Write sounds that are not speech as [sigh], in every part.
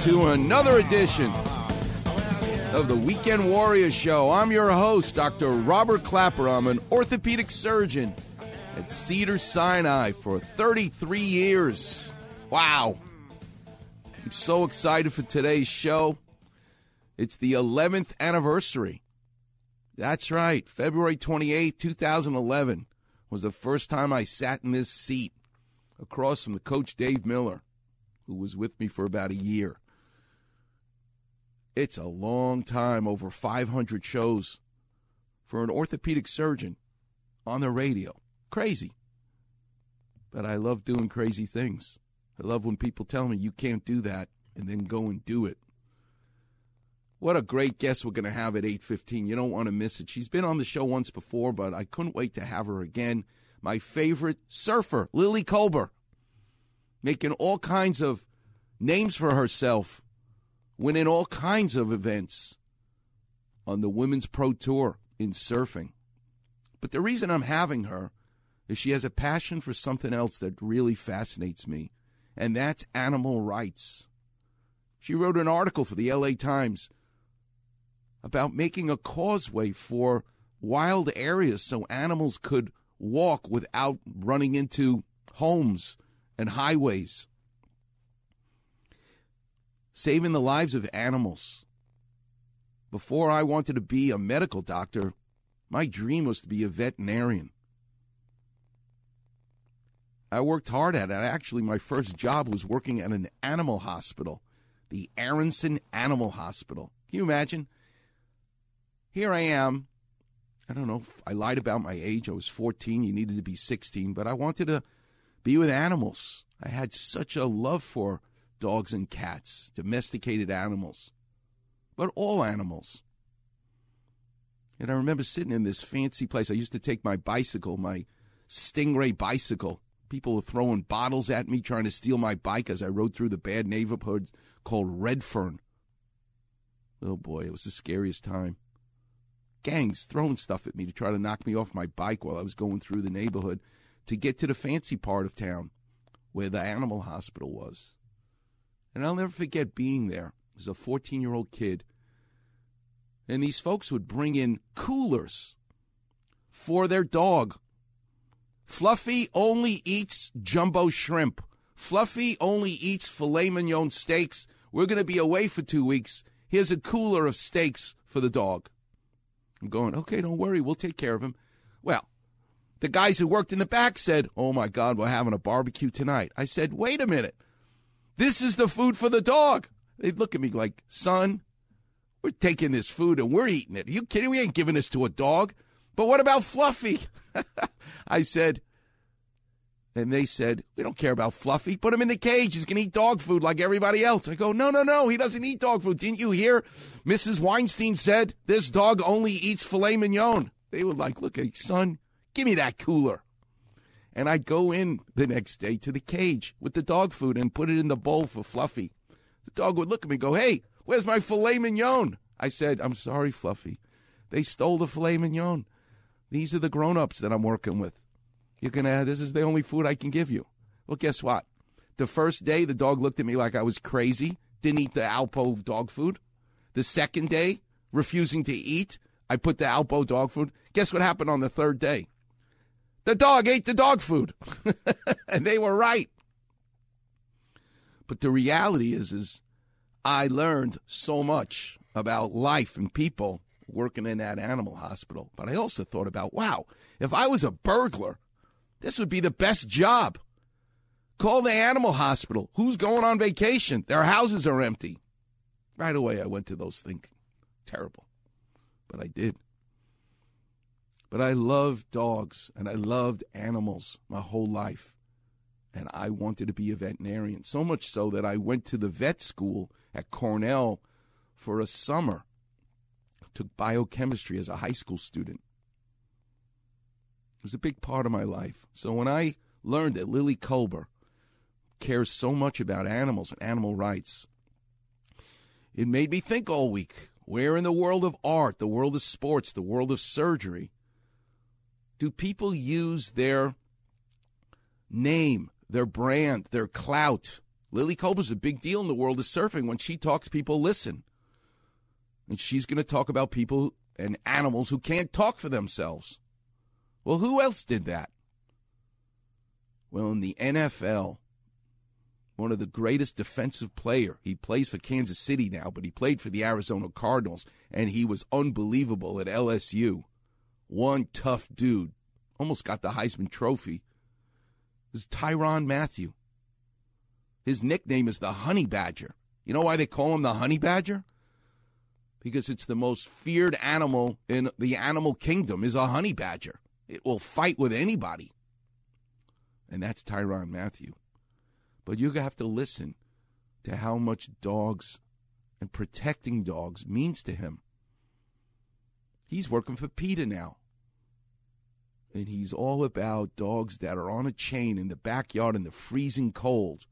to another edition of the Weekend Warrior Show. I'm your host, Dr. Robert Klapper. I'm an orthopedic surgeon at Cedars-Sinai for 33 years. Wow. I'm so excited for today's show. It's the 11th anniversary. That's right. February 28, 2011 was the first time I sat in this seat across from the coach Dave Miller, who was with me for about a year. It's a long time, over 500 shows for an orthopedic surgeon on the radio. Crazy. But I love doing crazy things. I love when people tell me you can't do that and then go and do it. What a great guest we're going to have at 8:15. You don't want to miss it. She's been on the show once before, but I couldn't wait to have her again. My favorite surfer, Lily Kolber, making all kinds of names for herself winning all kinds of events on the Women's Pro Tour in surfing. But the reason I'm having her is she has a passion for something else that really fascinates me, and that's animal rights. She wrote an article for the LA Times about making a causeway for wild areas so animals could walk without running into homes and highways saving the lives of animals. Before I wanted to be a medical doctor, my dream was to be a veterinarian. I worked hard at it. Actually, my first job was working at an animal hospital, the Aronson Animal Hospital. Can you imagine? Here I am. I don't know I lied about my age. I was 14. You needed to be 16, but I wanted to be with animals. I had such a love for dogs and cats, domesticated animals, but all animals. And I remember sitting in this fancy place. I used to take my bicycle, my Stingray bicycle. People were throwing bottles at me, trying to steal my bike as I rode through the bad neighborhood called Redfern. Oh boy, it was the scariest time. Gangs throwing stuff at me to try to knock me off my bike while I was going through the neighborhood to get to the fancy part of town where the animal hospital was. And I'll never forget being there as a 14 year old kid. And these folks would bring in coolers for their dog. Fluffy only eats jumbo shrimp. Fluffy only eats filet mignon steaks. We're going to be away for two weeks. Here's a cooler of steaks for the dog. I'm going, okay, don't worry. We'll take care of him. Well, the guys who worked in the back said, oh my God, we're having a barbecue tonight. I said, wait a minute. This is the food for the dog. They look at me like, son, we're taking this food and we're eating it. Are you kidding? We ain't giving this to a dog. But what about Fluffy? [laughs] I said, and they said, we don't care about Fluffy. Put him in the cage. He's going to eat dog food like everybody else. I go, no, no, no. He doesn't eat dog food. Didn't you hear? Mrs. Weinstein said this dog only eats filet mignon. They were like, look, son, give me that cooler and I'd go in the next day to the cage with the dog food and put it in the bowl for Fluffy. The dog would look at me and go, Hey, where's my filet mignon? I said, I'm sorry, Fluffy. They stole the filet mignon. These are the grown ups that I'm working with. You're gonna this is the only food I can give you. Well, guess what? The first day the dog looked at me like I was crazy, didn't eat the Alpo dog food. The second day, refusing to eat, I put the Alpo dog food. Guess what happened on the third day? The dog ate the dog food. [laughs] and they were right. But the reality is is I learned so much about life and people working in that animal hospital. But I also thought about, wow, if I was a burglar, this would be the best job. Call the animal hospital. Who's going on vacation? Their houses are empty. Right away, I went to those thinking. Terrible. But I did. But I loved dogs and I loved animals my whole life. And I wanted to be a veterinarian, so much so that I went to the vet school at Cornell for a summer. took biochemistry as a high school student. It was a big part of my life. So when I learned that Lily Kolber cares so much about animals and animal rights, it made me think all week where in the world of art, the world of sports, the world of surgery, do people use their name, their brand, their clout? Lily Kolber's a big deal in the world of surfing. When she talks, people listen. And she's going to talk about people and animals who can't talk for themselves. Well, who else did that? Well, in the NFL, one of the greatest defensive player. He plays for Kansas City now, but he played for the Arizona Cardinals, and he was unbelievable at LSU. One tough dude, almost got the Heisman Trophy. Is Tyrann Mathieu. His nickname is the Honey Badger. You know why they call him the Honey Badger? Because it's the most feared animal in the animal kingdom is a honey badger. It will fight with anybody. And that's Tyrann Mathieu. But you have to listen to how much dogs and protecting dogs means to him. He's working for PETA now. And he's all about dogs that are on a chain in the backyard in the freezing cold,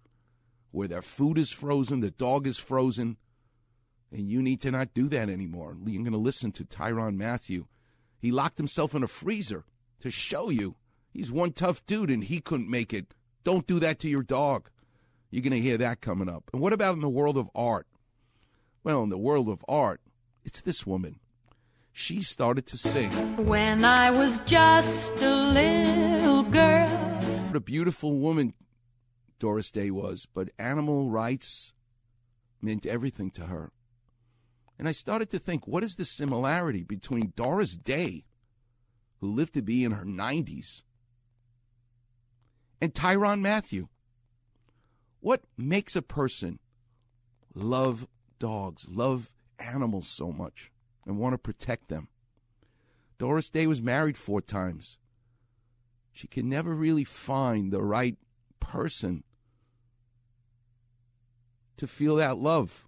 where their food is frozen, the dog is frozen, and you need to not do that anymore. You're going to listen to Tyrann Mathieu. He locked himself in a freezer to show you he's one tough dude and he couldn't make it. Don't do that to your dog. You're going to hear that coming up. And what about in the world of art? Well, in the world of art, it's this woman. She started to sing. When I was just a little girl. What a beautiful woman Doris Day was, but animal rights meant everything to her. And I started to think, what is the similarity between Doris Day, who lived to be in her 90s, and Tyrann Mathieu? What makes a person love dogs, love animals so much, and want to protect them? Doris Day was married four times. She can never really find the right person to feel that love.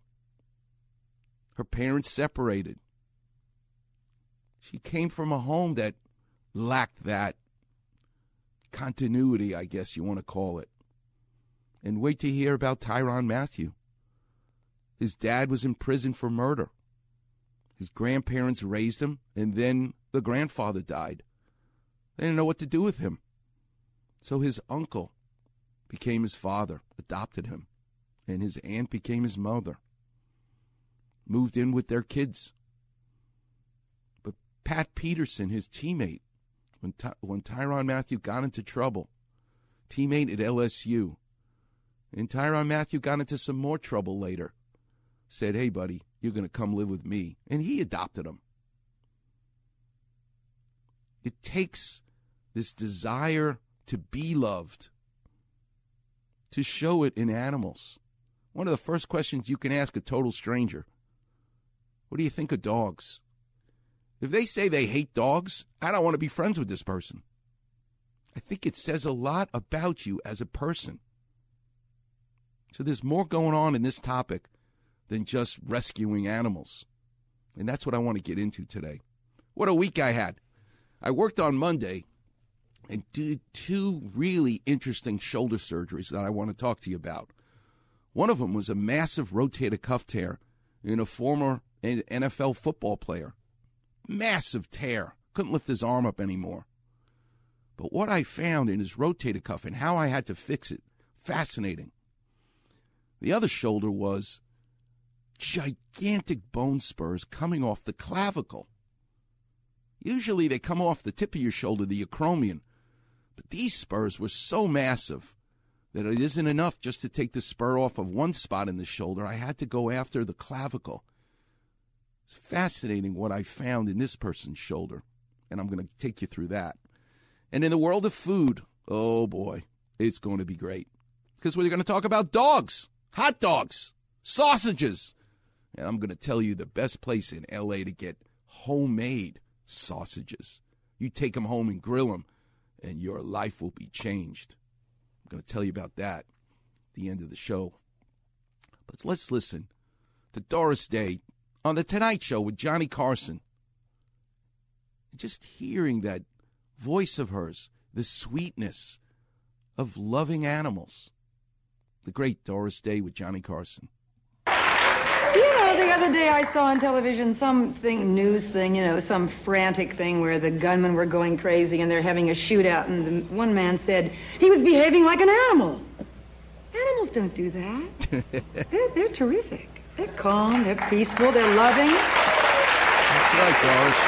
Her parents separated. She came from a home that lacked that continuity, I guess you want to call it. And wait to hear about Tyrann Mathieu. His dad was in prison for murder. His grandparents raised him, and then the grandfather died. They didn't know what to do with him. So his uncle became his father, adopted him, and his aunt became his mother. Moved in with their kids. But Pat Peterson, his teammate, when, Ty- when Tyrann Mathieu got into trouble, teammate at LSU, and Tyrann Mathieu got into some more trouble later, said, Hey, buddy, you're going to come live with me. And he adopted him. It takes this desire to be loved to show it in animals. One of the first questions you can ask a total stranger What do you think of dogs? If they say they hate dogs, I don't want to be friends with this person. I think it says a lot about you as a person. So there's more going on in this topic than just rescuing animals. And that's what I want to get into today. What a week I had. I worked on Monday and did two really interesting shoulder surgeries that I want to talk to you about. One of them was a massive rotator cuff tear in a former NFL football player. Massive tear. Couldn't lift his arm up anymore. But what I found in his rotator cuff and how I had to fix it, fascinating. The other shoulder was gigantic bone spurs coming off the clavicle. Usually they come off the tip of your shoulder, the acromion. But these spurs were so massive that it isn't enough just to take the spur off of one spot in the shoulder. I had to go after the clavicle. It's fascinating what I found in this person's shoulder, and I'm going to take you through that. And in the world of food, oh boy, it's going to be great. Because we're going to talk about dogs, hot dogs, sausages. And I'm going to tell you the best place in LA to get homemade sausages. You take them home and grill them, and your life will be changed. I'm going to tell you about that at the end of the show. But let's listen to Doris Day on The Tonight Show with Johnny Carson. Just hearing that voice of hers, the sweetness of loving animals. The great Doris Day with Johnny Carson. You know, the other day I saw on television something, news thing, you know, some frantic thing where the gunmen were going crazy and they're having a shootout, and the, one man said he was behaving like an animal. Animals don't do that. [laughs] they're, they're terrific. They're calm, they're peaceful, they're loving. That's right, Doris.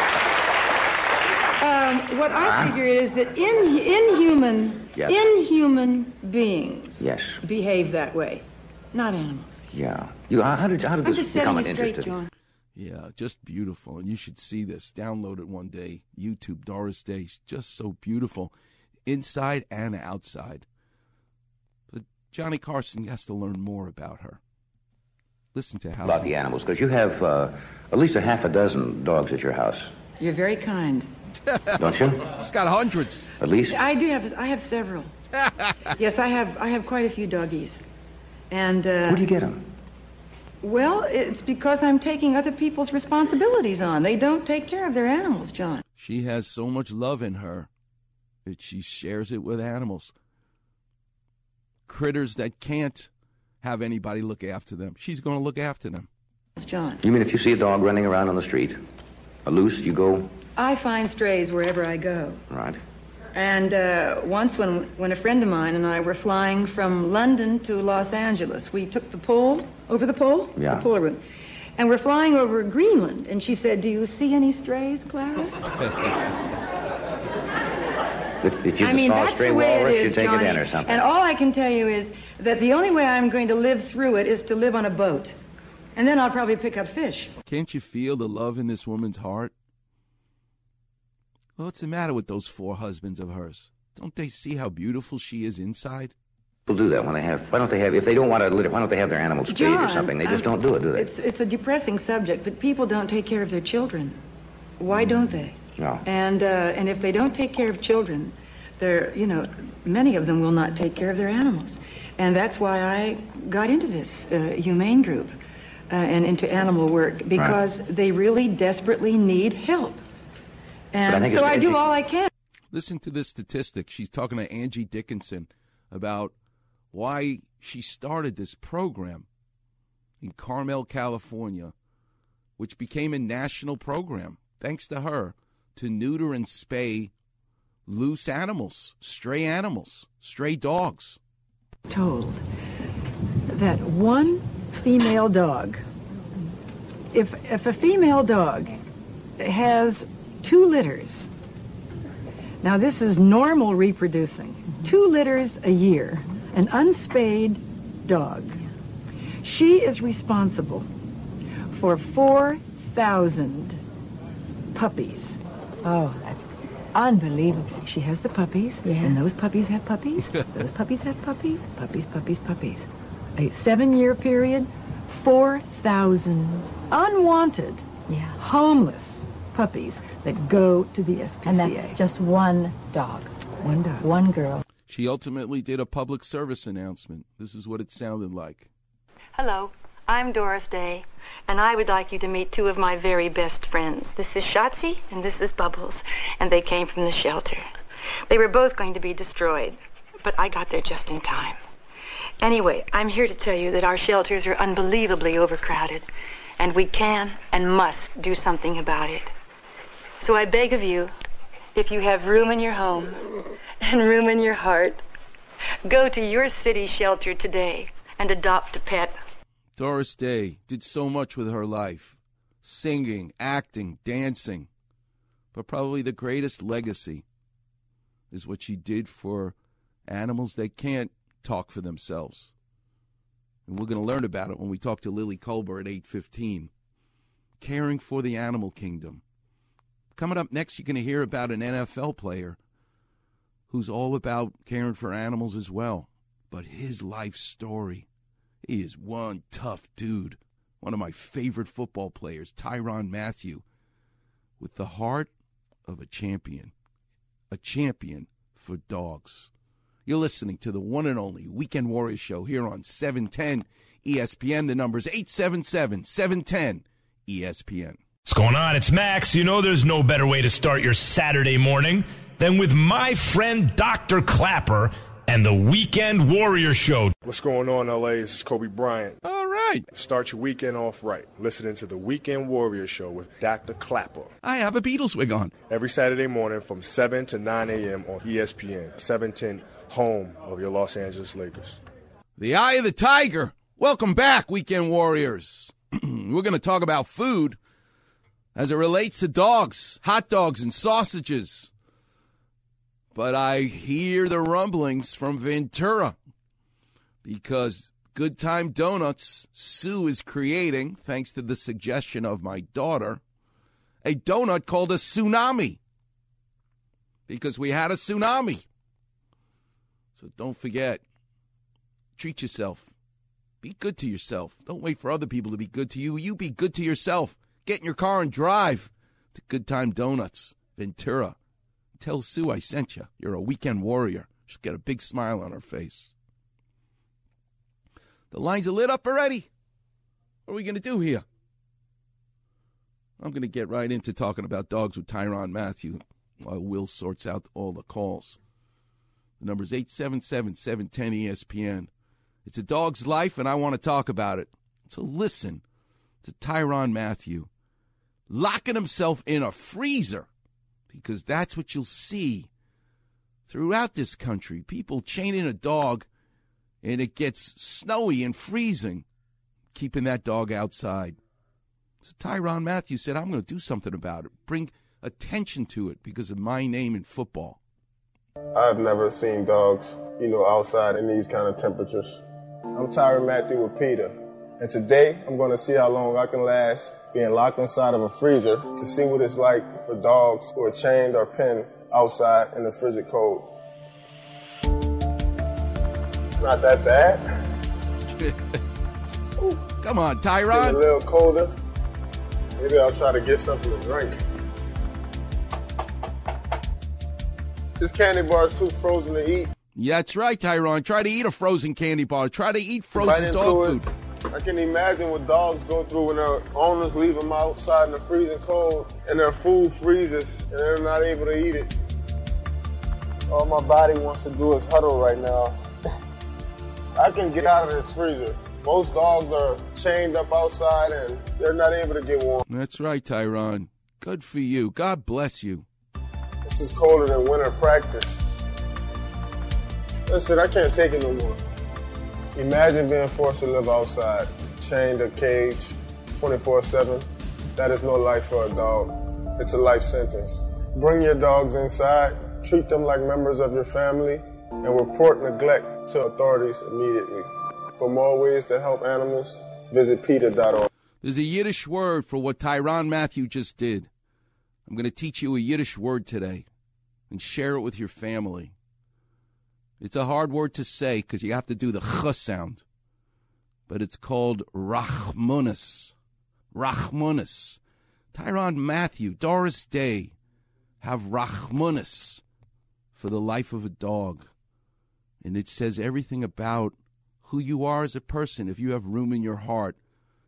Um, what I figure is that in, inhuman, Yes. inhuman beings Yes. behave that way, not animals. Yeah. You, how how did, how did I'm this just become setting an interest? John. Yeah, just beautiful. And you should see this. Download it one day. YouTube, Doris Day. She's just so beautiful, inside and outside. But Johnny Carson has to learn more about her. Listen to how About the animals, because you have uh, at least a half a dozen dogs at your house, You're very kind. [laughs] don't you? She's got hundreds. At least. I do have. I have several. [laughs] yes, I have. I have quite a few doggies, and uh, Where do you get them? well, it's because I'm taking other people's responsibilities on. They don't take care of their animals, John. She has so much love in her that she shares it with animals. Critters that can't have anybody look after them. She's going to look after them. John. You mean if you see a dog running around on the street, a loose, you go I find strays wherever I go. right? And uh, once, when when a friend of mine and I were flying from London to Los Angeles, we took the pole over the pole, Yeah. the polar route, and we're flying over Greenland. And she said, "Do you see any strays, Clara?" [laughs] If, if you I mean, saw a that's stray the way walrus, it is, you'd take Johnny. it in or something. And all I can tell you is that the only way I'm going to live through it is to live on a boat, and then I'll probably pick up fish. Can't you feel the love in this woman's heart? Well, what's the matter with those four husbands of hers? Don't they see how beautiful she is inside? People do that when they have. Why don't they have? If they don't want to, litter, why don't they have their animals spayed or something? They just I'm- don't do it, do they? It's it's a depressing subject, but people don't take care of their children. Why don't they? No. And uh, and if they don't take care of children, they're you know many of them will not take care of their animals, and that's why I got into this uh, humane group uh, and into animal work because they really desperately need help. And I think so I do all I can. Listen to this statistic. She's talking to Angie Dickinson about why she started this program in Carmel, California, which became a national program, thanks to her, to neuter and spay loose animals, stray animals, stray dogs. told that one female dog, if, if a female dog has two litters, now this is normal reproducing, two litters a year, an unspayed dog, she is responsible for 4,000 puppies. Oh, that's unbelievable. She has the puppies, and those puppies have puppies. [laughs] those puppies have puppies. Puppies, puppies, puppies. A seven-year period, 4,000 unwanted, homeless puppies that go to the SPCA. And that's just one dog. One dog. One girl. She ultimately did a public service announcement. This is what it sounded like. Hello, I'm Doris Day, and I would like you to meet two of my very best friends. This is Shotzi, and this is Bubbles, and they came from the shelter. They were both going to be destroyed, but I got there just in time. Anyway, I'm here to tell you that our shelters are unbelievably overcrowded, and we can and must do something about it. So I beg of you, if you have room in your home and room in your heart, go to your city shelter today and adopt a pet. Doris Day did so much with her life singing, acting, dancing. but probably the greatest legacy is what she did for animals that can't talk for themselves. And we're going to learn about it when we talk to Lily Kolber at 8:15. Caring for the animal kingdom. Coming up next, you're going to hear about an NFL player who's all about caring for animals as well. But his life story, he is one tough dude. One of my favorite football players, Tyrann Mathieu, with the heart of a champion. A champion for dogs. You're listening to the one and only Weekend Warriors show here on 710 ESPN. The number's 877 710 ESPN. What's going on? It's Max. You know there's no better way to start your Saturday morning than with my friend Dr. Klapper and the Weekend Warrior Show. What's going on, LA? This is Kobe Bryant. All right. Start your weekend off right. Listening to the Weekend Warrior Show with Dr. Klapper. I have a Beatles wig on. Every Saturday morning from 7 to 9 a.m. on ESPN, 710, home of your Los Angeles Lakers. The Eye of the Tiger. Welcome back, Weekend Warriors. [clears throat] We're going to talk about food as it relates to dogs, hot dogs, and sausages. But I hear the rumblings from Ventura because Good Time Donuts, Sue is creating, thanks to the suggestion of my daughter, a donut called a tsunami because we had a tsunami. So don't forget, treat yourself. Be good to yourself. Don't wait for other people to be good to you. You be good to yourself. Get in your car and drive to Good Time Donuts, Ventura. Tell Sue I sent you. You're a weekend warrior. She'll get a big smile on her face. The lines are lit up already. What are we going to do here? I'm going to get right into talking about dogs with Tyrann Mathieu while Will sorts out all the calls. The number is 877 710 ESPN. It's a dog's life, and I want to talk about it. So listen to Tyrann Mathieu locking himself in a freezer because that's what you'll see throughout this country. People chaining a dog and it gets snowy and freezing, keeping that dog outside. So Tyrann Mathieu said, I'm going to do something about it, bring attention to it because of my name in football. I've never seen dogs, you know, outside in these kind of temperatures. I'm Tyrann Mathieu with PETA, and today I'm going to see how long I can last being locked inside of a freezer to see what it's like for dogs who are chained or pinned outside in the frigid cold. It's not that bad. [laughs] Come on, It's Tyrann. a little colder. Maybe I'll try to get something to drink. This candy bar is too frozen to eat. Yeah, that's right, Tyrann. Try to eat a frozen candy bar. Try to eat frozen dog food. I can imagine what dogs go through when their owners leave them outside in the freezing cold and their food freezes and they're not able to eat it. All my body wants to do is huddle right now. [laughs] I can get out of this freezer. Most dogs are chained up outside and they're not able to get warm. That's right, Tyrann. Good for you. God bless you. This is colder than winter practice. Listen, I can't take it no more. Imagine being forced to live outside, chained a cage 24 7. That is no life for a dog. It's a life sentence. Bring your dogs inside, treat them like members of your family, and report neglect to authorities immediately. For more ways to help animals, visit PETA.org. There's a Yiddish word for what Tyrann Mathieu just did. I'm going to teach you a Yiddish word today and share it with your family. It's a hard word to say because you have to do the ch sound, but it's called Rachmanus. Rachmanus. Tyrann Mathieu, Doris Day have Rachmanus for the life of a dog. And it says everything about who you are as a person if you have room in your heart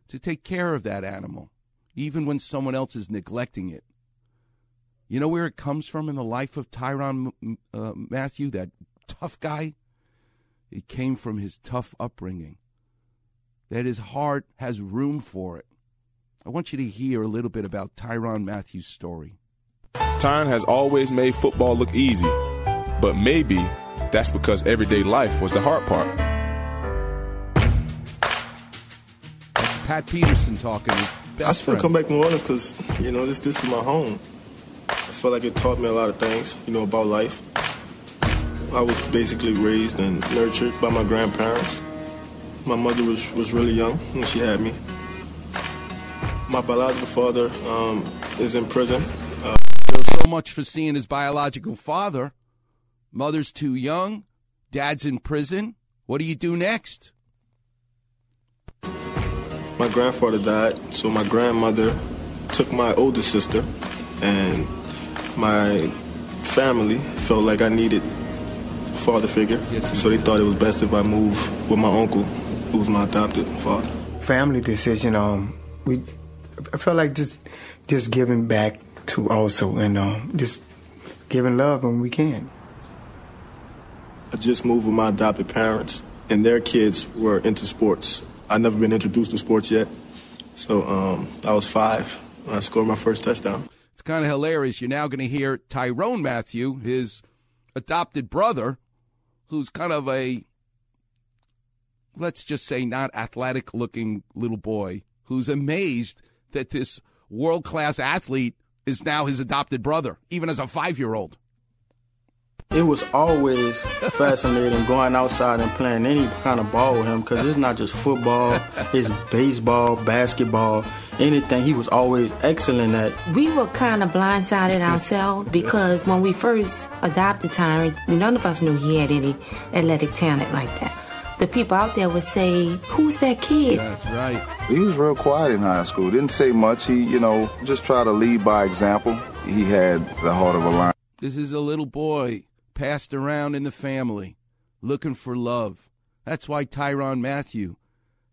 to take care of that animal, even when someone else is neglecting it. You know where it comes from in the life of Tyrann uh, Mathieu, that tough guy? It came from his tough upbringing, that his heart has room for it. I want you to hear a little bit about Tyrann Mathieu's story. Tyrann has always made football look easy, but maybe that's because everyday life was the hard part. That's Pat Peterson talking. His best I still friend. come back to New Orleans because you know this this is my home. I felt like it taught me a lot of things, you know, about life. I was basically raised and nurtured by my grandparents. My mother was, was really young when she had me. My biological father um, is in prison. Uh, so, so much for seeing his biological father. Mother's too young. Dad's in prison. What do you do next? My grandfather died, so my grandmother took my older sister, and my family felt like I needed father figure. Yes, so they thought it was best if I move with my uncle, who was my adopted father. Family decision. Um, we I felt like just just giving back to also, and um, just giving love when we can. I just moved with my adopted parents, and their kids were into sports. I'd never been introduced to sports yet, so um, I was five when I scored my first touchdown. It's kind of hilarious. You're now going to hear Tyrann Mathieu, his adopted brother, who's kind of a, let's just say, not athletic looking little boy, who's amazed that this world class athlete is now his adopted brother, even as a five year old. It was always [laughs] fascinating going outside and playing any kind of ball with him because it's not just football, it's [laughs] baseball, basketball, anything. He was always excellent at. We were kind of blindsided ourselves because when we first adopted Tyrann, none of us knew he had any athletic talent like that. The people out there would say, "Who's that kid?" That's right. He was real quiet in high school. Didn't say much. He, you know, just tried to lead by example. He had the heart of a lion. This is a little boy passed around in the family, looking for love. That's why Tyrann Mathieu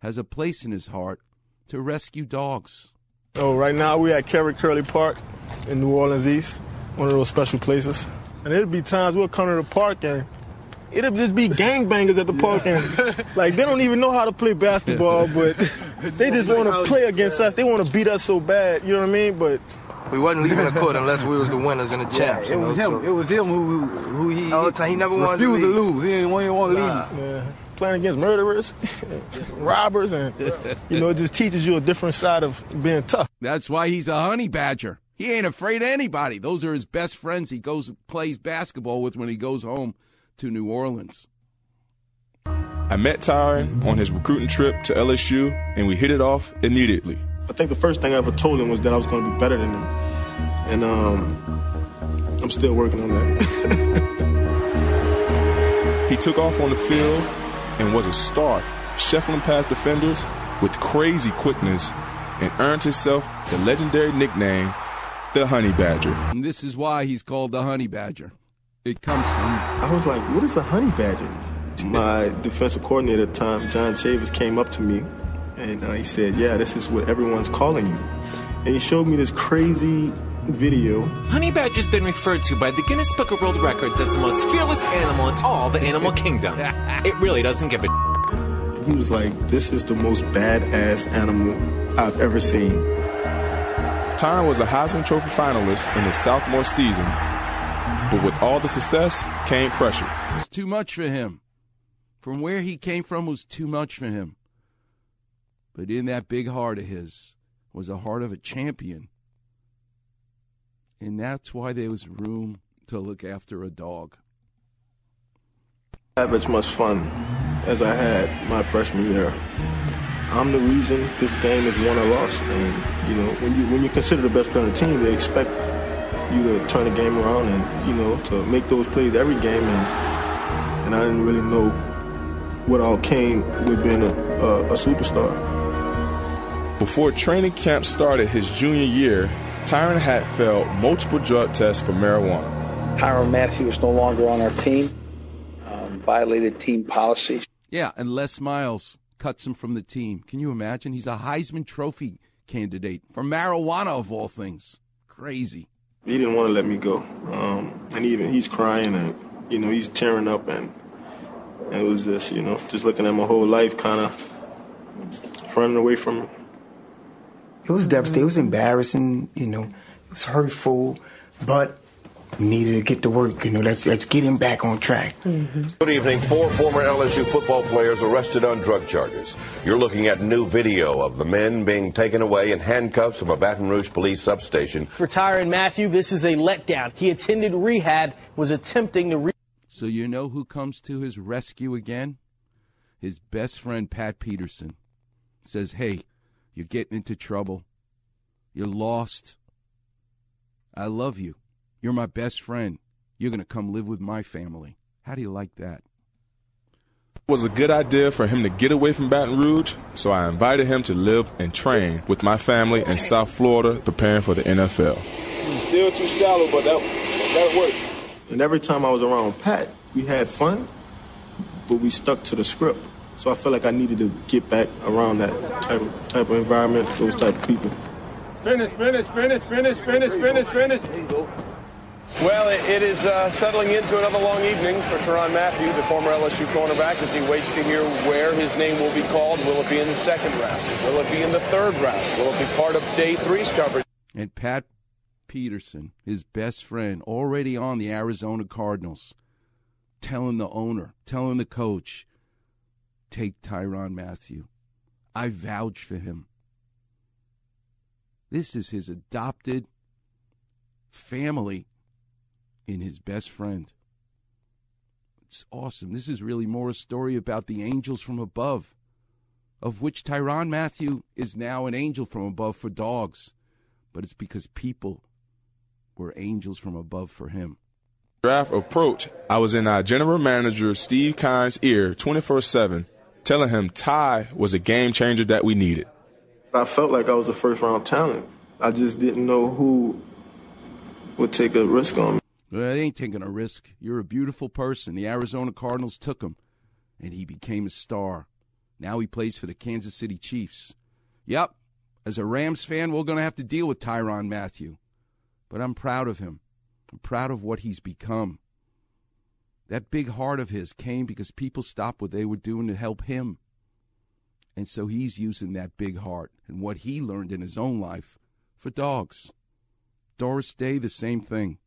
has a place in his heart to rescue dogs. Oh, right now we're at Kerry Curley Park in New Orleans East, one of those special places. And there'll be times we'll come to the park and it'll just be gangbangers at the park and like they don't even know how to play basketball, [laughs] but they just want to play against us. They want to beat us so bad, you know what I mean? But we wasn't leaving the court unless we was the winners and the champs. Yeah, it you know, was him. so- It was him who who, who he, All the time, he never wanted to refused to, lose. He didn't, he didn't want to leave. Yeah. Playing against murderers, [laughs] robbers, and you know, it just teaches you a different side of being tough. That's why he's a honey badger. He ain't afraid of anybody. Those are his best friends. He goes plays basketball with when he goes home to New Orleans. I met Tyrann on his recruiting trip to LSU, and we hit it off immediately. I think the first thing I ever told him was that I was going to be better than him, and um, I'm still working on that. [laughs] He took off on the field and was a star, shuffling past defenders with crazy quickness, and earned himself the legendary nickname, the Honey Badger. And this is why he's called the honey badger. It comes from I was like, "What is a honey badger?" My defensive coordinator at the time, John Chavis, came up to me, and uh, he said, "Yeah, this is what everyone's calling you." And he showed me this crazy video Honey Badger's been referred to by the Guinness Book of World Records as the most fearless animal in all the animal kingdom. [laughs] It really doesn't give a He was like, "This is the most badass animal I've ever seen." Tyrann was a Heisman Trophy finalist in his sophomore season, but with all the success came pressure. It was too much for him. From where he came from was too much for him. But in that big heart of his was a heart of a champion. And that's why there was room to look after a dog. have as much fun as I had my freshman year. I'm the reason this game is won or lost, and you know when you when you consider the best player on the team, they expect you to turn the game around and you know to make those plays every game. And and I didn't really know what all came with being a, a, a superstar. Before training camp started his junior year, Tyrann had failed multiple drug tests for marijuana. Tyrann Mathieu is no longer on our team. Um, violated team policy. Yeah, and Les Miles cuts him from the team. Can you imagine? He's a Heisman Trophy candidate for marijuana of all things. Crazy. He didn't want to let me go, um, and even he's crying and you know he's tearing up, and, and it was just you know just looking at my whole life kind of running away from me. It was devastating. It was embarrassing. You know, it was hurtful, but needed to get to work. You know, let's let's get him back on track. Mm-hmm. Good evening. Four former LSU football players arrested on drug charges. You're looking at new video of the men being taken away in handcuffs from a Baton Rouge police substation. For Tyrann Mathieu, this is a letdown. He attended rehab, was attempting to. Re- So you know who comes to his rescue again? His best friend Pat Peterson says, "Hey, you're getting into trouble. You're lost. I love you. You're my best friend. You're going to come live with my family." How do you like that? It was a good idea for him to get away from Baton Rouge, so I invited him to live and train with my family in South Florida preparing for the NFL. Still too shallow, but that that worked. And every time I was around Pat, we had fun, but we stuck to the script. So I felt like I needed to get back around that type of, type of environment, those type of people. Finish, finish, finish, finish, finish, finish, finish. Well, it, it is uh, settling into another long evening for Tyrann Mathieu, the former LSU cornerback, as he waits to hear where his name will be called. Will it be in the second round? Will it be in the third round? Will it be part of day three's coverage? And Pat Peterson, his best friend, already on the Arizona Cardinals, telling the owner, telling the coach, take Tyrann Mathieu. I vouch for him. This is his adopted family in his best friend. It's awesome. This is really more a story about the angels from above, of which Tyrann Mathieu is now an angel from above for dogs, but it's because people were angels from above for him. Draft approach, I was in our general manager Steve Keim's ear 24 7, telling him Ty was a game changer that we needed. I felt like I was a first round talent. I just didn't know who would take a risk on me. Well, it ain't taking a risk. You're a beautiful person. The Arizona Cardinals took him, and he became a star. Now he plays for the Kansas City Chiefs. Yep, as a Rams fan, we're going to have to deal with Tyrann Mathieu. But I'm proud of him. I'm proud of what he's become. That big heart of his came because people stopped what they were doing to help him. And so he's using that big heart and what he learned in his own life for dogs. Doris Day, the same thing.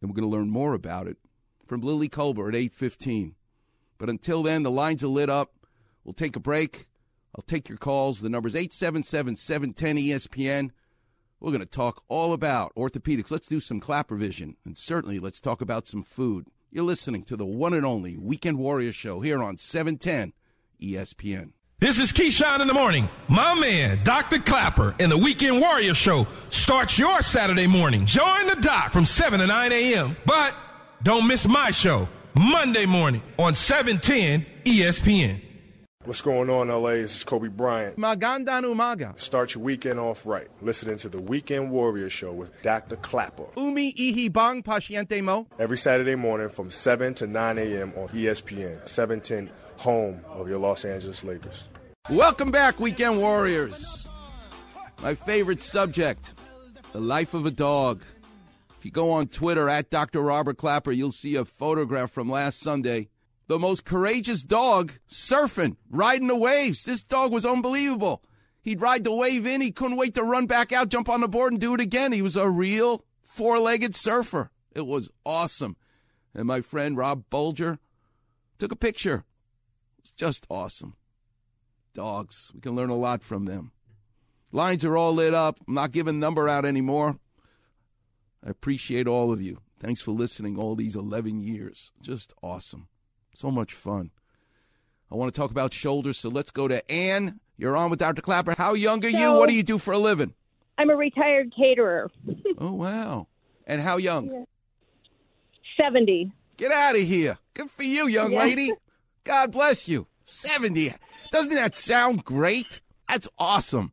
And we're going to learn more about it from Lily Kolber at 8:15. But until then, the lines are lit up. We'll take a break. I'll take your calls. The number's 877-710-ESPN. We're going to talk all about orthopedics. Let's do some clap revision. And certainly, let's talk about some food. You're listening to the one and only Weekend Warrior Show here on E 710 ESPN. This is Keyshawn in the morning. My man, Dr. Klapper, and the Weekend Warrior Show starts your Saturday morning. Join the doc from 7 to 9 a.m. But don't miss my show, Monday morning on E 710 ESPN. What's going on, LA? This is Kobe Bryant. Magandang umaga. Start your weekend off right. Listening to the Weekend Warrior Show with Dr. Klapper. Umi ihi bang pasyente mo? Every Saturday morning from 7 to 9 a.m. on ESPN, 710, home of your Los Angeles Lakers. Welcome back, Weekend Warriors. My favorite subject, the life of a dog. If you go on Twitter at Dr. Robert Klapper, you'll see a photograph from last Sunday. The most courageous dog surfing, riding the waves. This dog was unbelievable. He'd ride the wave in, he couldn't wait to run back out, jump on the board, and do it again. He was a real four legged surfer. It was awesome. And my friend Rob Bulger took a picture. It's just awesome. Dogs. We can learn a lot from them. Lines are all lit up. I'm not giving number out anymore. I appreciate all of you. Thanks for listening all these 11 years. Just awesome. So much fun. I want to talk about shoulders, so let's go to Ann. You're on with Dr. Klapper. How young are you? What do you do for a living? I'm a retired caterer. [laughs] Oh, wow. And how young? 70. Get out of here. Good for you, young Yeah. lady. [laughs] God bless you. 70. Doesn't that sound great? That's awesome.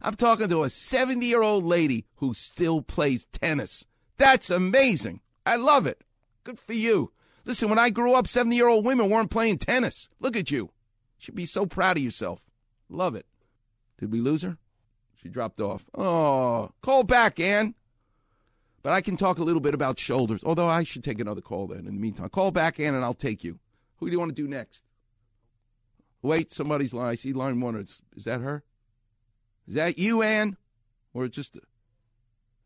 I'm talking to a 70 year old lady who still plays tennis. That's amazing. I love it. Good for you. Listen, when I grew up, 70 year old women weren't playing tennis. Look at you. You should be so proud of yourself. Love it. Did we lose her? She dropped off. Oh, call back, Ann. But I can talk a little bit about shoulders, although I should take another call then in the meantime. Call back, Ann, and I'll take you. Who do you want to do next? Wait, somebody's line. I see line one. Is, is that her? Is that you, Ann? Or just.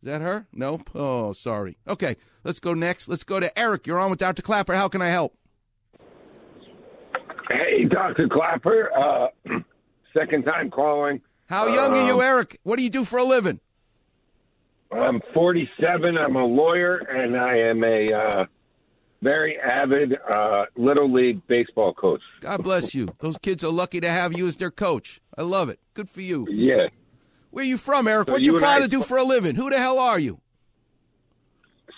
Is that her? Nope. Oh, sorry. Okay, let's go next. Let's go to Eric. You're on with Dr. Klapper. How can I help? Hey, Dr. Klapper. Uh, [clears throat] second time calling. How young are you, Um, Eric? What do you do for a living? I'm 47. I'm a lawyer, and I am a uh, very avid uh, Little League baseball coach. God bless you. Those kids are lucky to have you as their coach. I love it. Good for you. Yeah. Where are you from, Eric? So What's you your and I- father do for a living? Who the hell are you?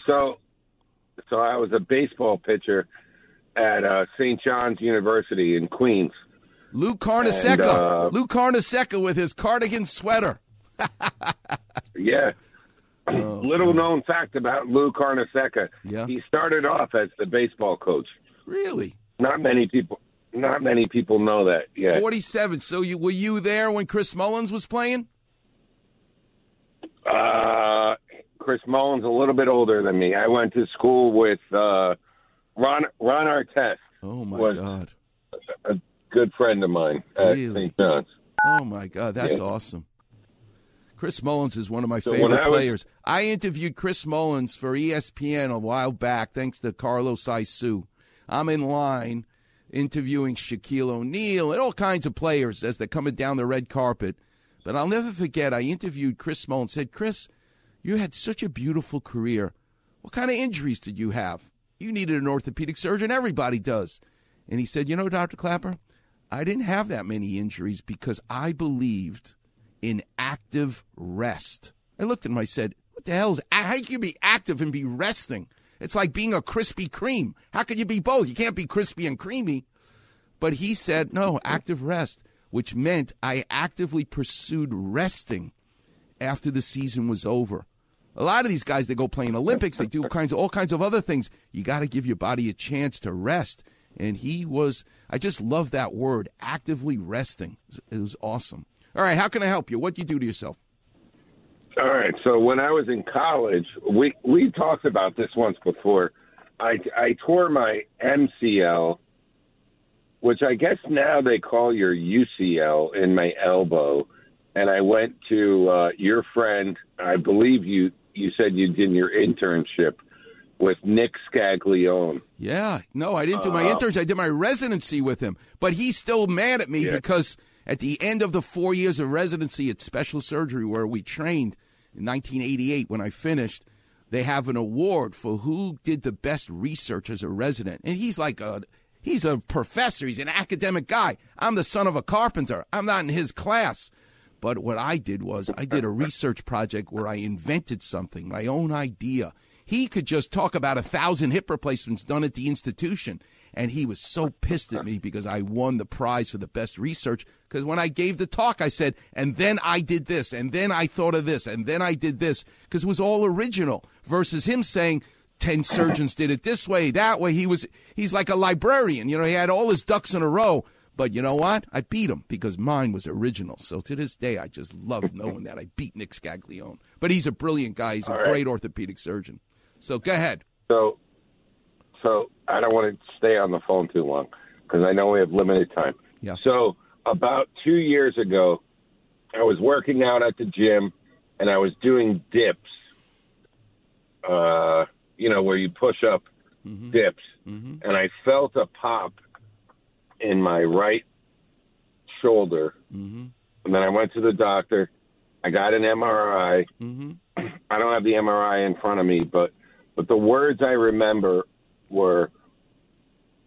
So, so I was a baseball pitcher at uh, St. John's University in Queens. Lou Carnesecca. And, uh, Lou Carnesecca with his cardigan sweater. [laughs] Yeah. Oh, Little known fact about Lou Carnesecca. Yeah. He started off as the baseball coach. Really? Not many people. Not many people know that. Yeah. 47. So you were you there when Chris Mullins was playing? Uh, Chris Mullins a little bit older than me. I went to school with uh, Ron Ron Artest. Oh my God. A good friend of mine at Really? St. John's. Oh my God, that's Yeah. awesome. Chris Mullins is one of my So favorite I was- players. I interviewed Chris Mullins for ESPN a while back, thanks to Carlos Isu. I'm in line interviewing Shaquille O'Neal and all kinds of players as they're coming down the red carpet. But I'll never forget, I interviewed Chris Small and Said, Chris, you had such a beautiful career. What kind of injuries did you have? You needed an orthopedic surgeon. Everybody does. And he said, You know, Dr. Klapper, I didn't have that many injuries because I believed in active rest. I looked at him, I said, What the hell is how can you be active and be resting? It's like being a Krispy Kreme. How can you be both? You can't be crispy and creamy. But he said, no, active rest, which meant I actively pursued resting after the season was over. A lot of these guys, they go play in Olympics, they do kinds of all kinds of other things. You got to give your body a chance to rest. And he was, I just love that word, actively resting. It was awesome. All right, how can I help you? What do you do to yourself? All right. So when I was in college, we we talked about this once before. I I tore my MCL, which I guess now they call your UCL in my elbow, and I went to uh, your friend. I believe you you said you did your internship with Nick Scaglione. Yeah, no, I didn't do my Uh, internship. I did my residency with him, but he's still mad at me Yeah. because at the end of the four years of residency at special surgery where we trained in 1988, when I finished, they have an award for who did the best research as a resident, and he's like a he's a professor, he's an academic guy. I'm the son of a carpenter. I'm not in his class. But what I did was I did a research project where I invented something, my own idea. He could just talk about a thousand hip replacements done at the institution. And he was so pissed at me because I won the prize for the best research. Because when I gave the talk, I said, and then I did this, and then I thought of this, and then I did this. Because it was all original versus him saying, 10 surgeons did it this way, that way. He was, he's like a librarian. You know, he had all his ducks in a row. But you know what? I beat him because mine was original. So to this day, I just love knowing that I beat Nick Scaglione. But he's a brilliant guy. He's a right. great orthopedic surgeon. So go ahead. So, so I don't want to stay on the phone too long because I know we have limited time. Yeah. So about two years ago, I was working out at the gym and I was doing dips. Uh, you know where you push up mm-hmm. dips, mm-hmm. and I felt a pop in my right shoulder, mm-hmm. and then I went to the doctor. I got an MRI. [clears throat] I don't have the MRI in front of me, but but the words I remember were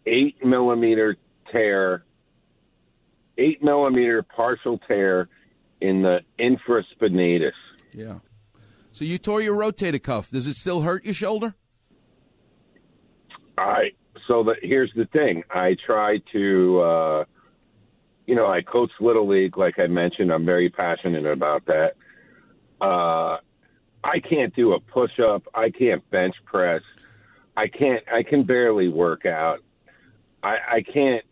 eight millimeter tear, eight millimeter partial tear in the infraspinatus. Yeah. So you tore your rotator cuff. Does it still hurt your shoulder? I so that here's the thing. I try to, uh, you know, I coach little league, like I mentioned. I'm very passionate about that. Uh, I can't do a push up. I can't bench press. I can't. I can barely work out. I, I can't.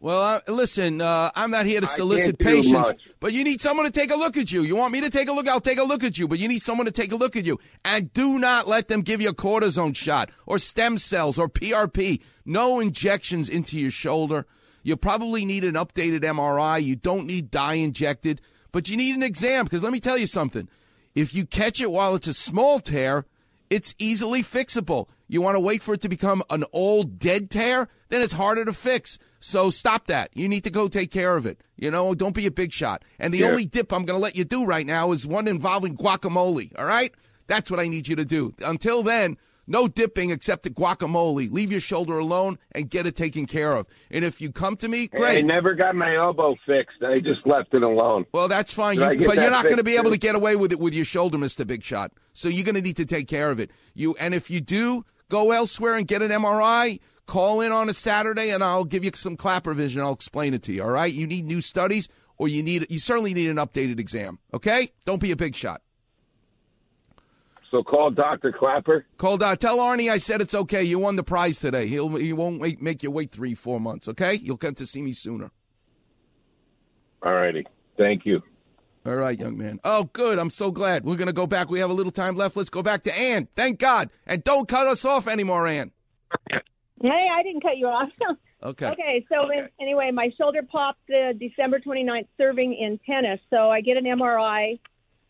Well, uh, listen, uh, I'm not here to solicit patience, much. but you need someone to take a look at you. You want me to take a look? I'll take a look at you, but you need someone to take a look at you. And do not let them give you a cortisone shot or stem cells or PRP. No injections into your shoulder. You probably need an updated MRI. You don't need dye injected, but you need an exam because let me tell you something. If you catch it while it's a small tear, it's easily fixable. You want to wait for it to become an old dead tear, then it's harder to fix. So stop that. You need to go take care of it. You know, don't be a big shot. And the Yeah. only dip I'm going to let you do right now is one involving guacamole. All right? That's what I need you to do. Until then, no dipping except the guacamole. Leave your shoulder alone and get it taken care of. And if you come to me, great. I never got my elbow fixed. I just left it alone. Well, that's fine. You, but you're not going to be able too? to get away with it with your shoulder, Mister Big Shot. So you're going to need to take care of it. You and if you do go elsewhere and get an MRI, call in on a Saturday, and I'll give you some Klapper vision. I'll explain it to you. All right? You need new studies, or you need you certainly need an updated exam. Okay? Don't be a big shot. So call Doctor Klapper. Call down. Tell Arnie I said it's okay. You won the prize today. He'll he won't make, make you wait three four months. Okay? You'll come to see me sooner. All righty. Thank you. All right, young man. Oh, good. I'm so glad. We're going to go back. We have a little time left. Let's go back to Ann. Thank God. And don't cut us off anymore, Ann. Hey, I didn't cut you off. [laughs] Okay. Okay, so in- anyway, my shoulder popped uh, December 29th serving in tennis. So I get an MRI,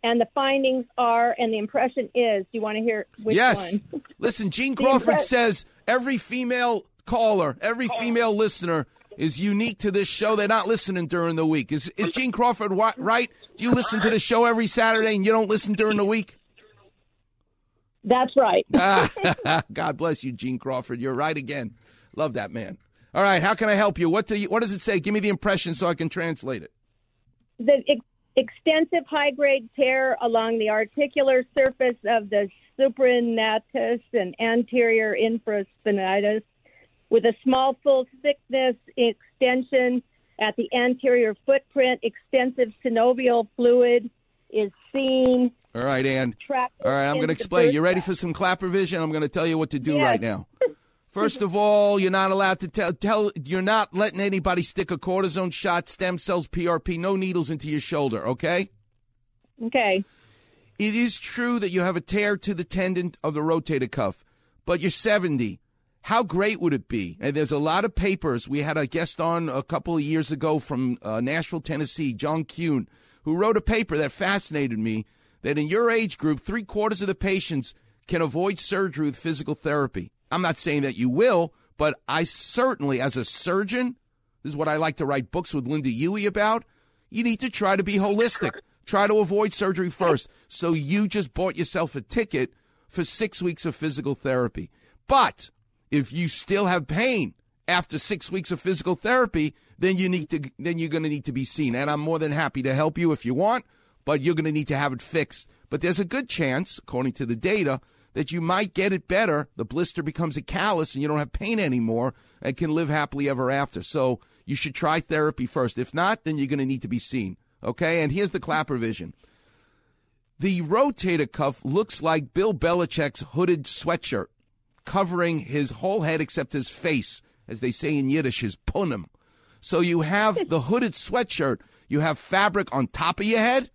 and the findings are, and the impression is, do you want to hear which yes. one? [laughs] Listen, Gene Crawford impre- says every female caller, every female listener is unique to this show. They're not listening during the week. Is, is Gene Crawford right? Do you listen to the show every Saturday and you don't listen during the week? That's right. [laughs] God bless you, Gene Crawford. You're right again. Love that man. All right, how can I help you? What do you, what does it say? Give me the impression so I can translate it. the ex- extensive high grade tear along the articular surface of the supraspinatus and anterior infraspinatus with a small full thickness extension at the anterior footprint. Extensive synovial fluid is seen. All right, Ann. All right, I'm going to explain. You ready for some Klapper vision? I'm going to tell you what to do Yes. right now. First of all, you're not allowed to tell, tell. You're not letting anybody stick a cortisone shot, stem cells, PRP, no needles into your shoulder. Okay. Okay. It is true that you have a tear to the tendon of the rotator cuff, but you're 70. How great would it be? And there's a lot of papers. We had a guest on a couple of years ago from uh, Nashville, Tennessee, John Kuhn, who wrote a paper that fascinated me that in your age group, three quarters of the patients can avoid surgery with physical therapy. I'm not saying that you will, but I certainly, as a surgeon, this is what I like to write books with Linda Huey about. You need to try to be holistic. Try to avoid surgery first. So you just bought yourself a ticket for six weeks of physical therapy. But if you still have pain after six weeks of physical therapy, then you need to then you're going to need to be seen. And I'm more than happy to help you if you want, but you're going to need to have it fixed. But there's a good chance, according to the data, that you might get it better. The blister becomes a callus and you don't have pain anymore and can live happily ever after. So you should try therapy first. If not, then you're going to need to be seen. Okay? And here's the Klapper vision. The rotator cuff looks like Bill Belichick's hooded sweatshirt, covering his whole head except his face, as they say in Yiddish, his punim. So you have [laughs] the hooded sweatshirt, you have fabric on top of your head,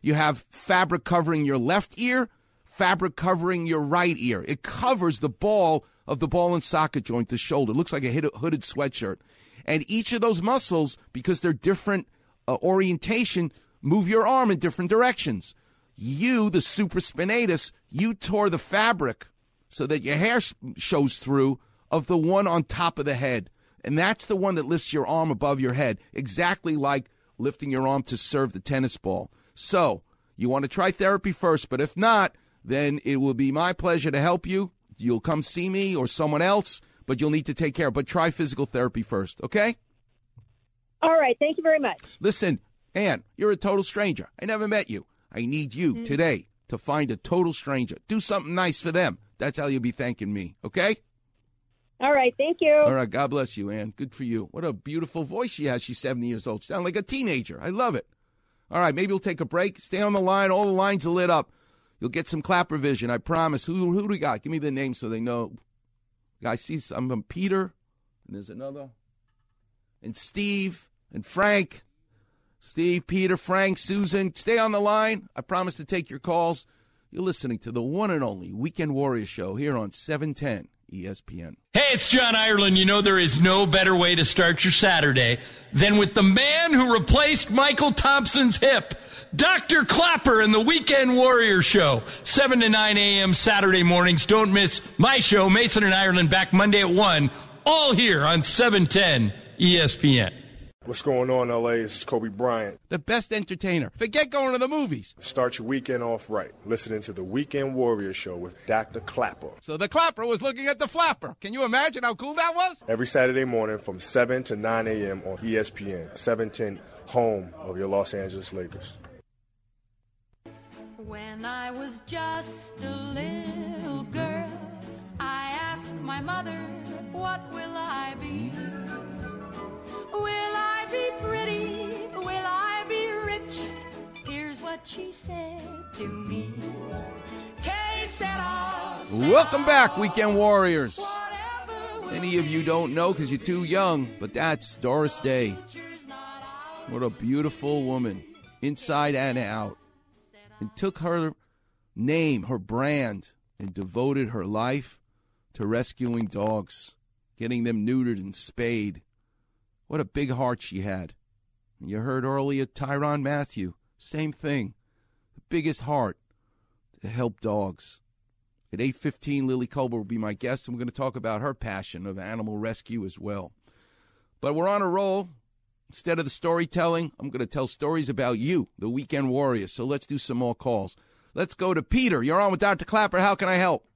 you have fabric covering your left ear, fabric covering your right ear. It covers the ball of the ball and socket joint, the shoulder. It looks like a hooded sweatshirt. And each of those muscles, because they're different uh, orientation, move your arm in different directions. You, the supraspinatus, you tore the fabric so that your hair shows through of the one on top of the head. And that's the one that lifts your arm above your head, exactly like lifting your arm to serve the tennis ball. So, you want to try therapy first, but if not, then it will be my pleasure to help you. You'll come see me or someone else, but you'll need to take care. But try physical therapy first, okay? All right. Thank you very much. Listen, Ann, you're a total stranger. I never met you. I need you mm. today to find a total stranger. Do something nice for them. That's how you'll be thanking me, okay? All right. Thank you. All right. God bless you, Ann. Good for you. What a beautiful voice she has. She's 70 years old. She sounds like a teenager. I love it. All right. Maybe we'll take a break. Stay on the line. All the lines are lit up. You'll get some Klapper vision. I promise. Who, who do we got? Give me the name so they know. I see some um, Peter, and there's another, and Steve, and Frank. Steve, Peter, Frank, Susan, stay on the line. I promise to take your calls. You're listening to the one and only Weekend Warrior Show here on 710 ESPN. Hey, it's John Ireland. You know, there is no better way to start your Saturday than with the man who replaced Mychal Thompson's hip, Dr. Klapper and the Weekend Warrior Show, 7 to 9 a.m. Saturday mornings. Don't miss my show, Mason and Ireland, back Monday at 1, all here on 710 ESPN. What's going on, LA? This is Kobe Bryant. The best entertainer. Forget going to the movies. Start your weekend off right. Listening to the Weekend Warrior Show with Dr. Klapper. So the clapper was looking at the flapper. Can you imagine how cool that was? Every Saturday morning from 7 to 9 a.m. on ESPN, 710, home of your Los Angeles Lakers. When I was just a little girl, I asked my mother, What will I be? Will I be pretty? Will I be rich? Here's what she said to me. Welcome back, Weekend Warriors. Many of you don't know because you're too young, but that's Doris Day. What a beautiful woman, inside and out. And took her name, her brand, and devoted her life to rescuing dogs, getting them neutered and spayed. What a big heart she had. You heard earlier Tyrann Mathieu, same thing. The biggest heart to help dogs. At 8:15 Lily Kolber will be my guest and we're going to talk about her passion of animal rescue as well. But we're on a roll. Instead of the storytelling, I'm going to tell stories about you, the weekend warriors. So let's do some more calls. Let's go to Peter. You're on with Dr. Klapper. How can I help?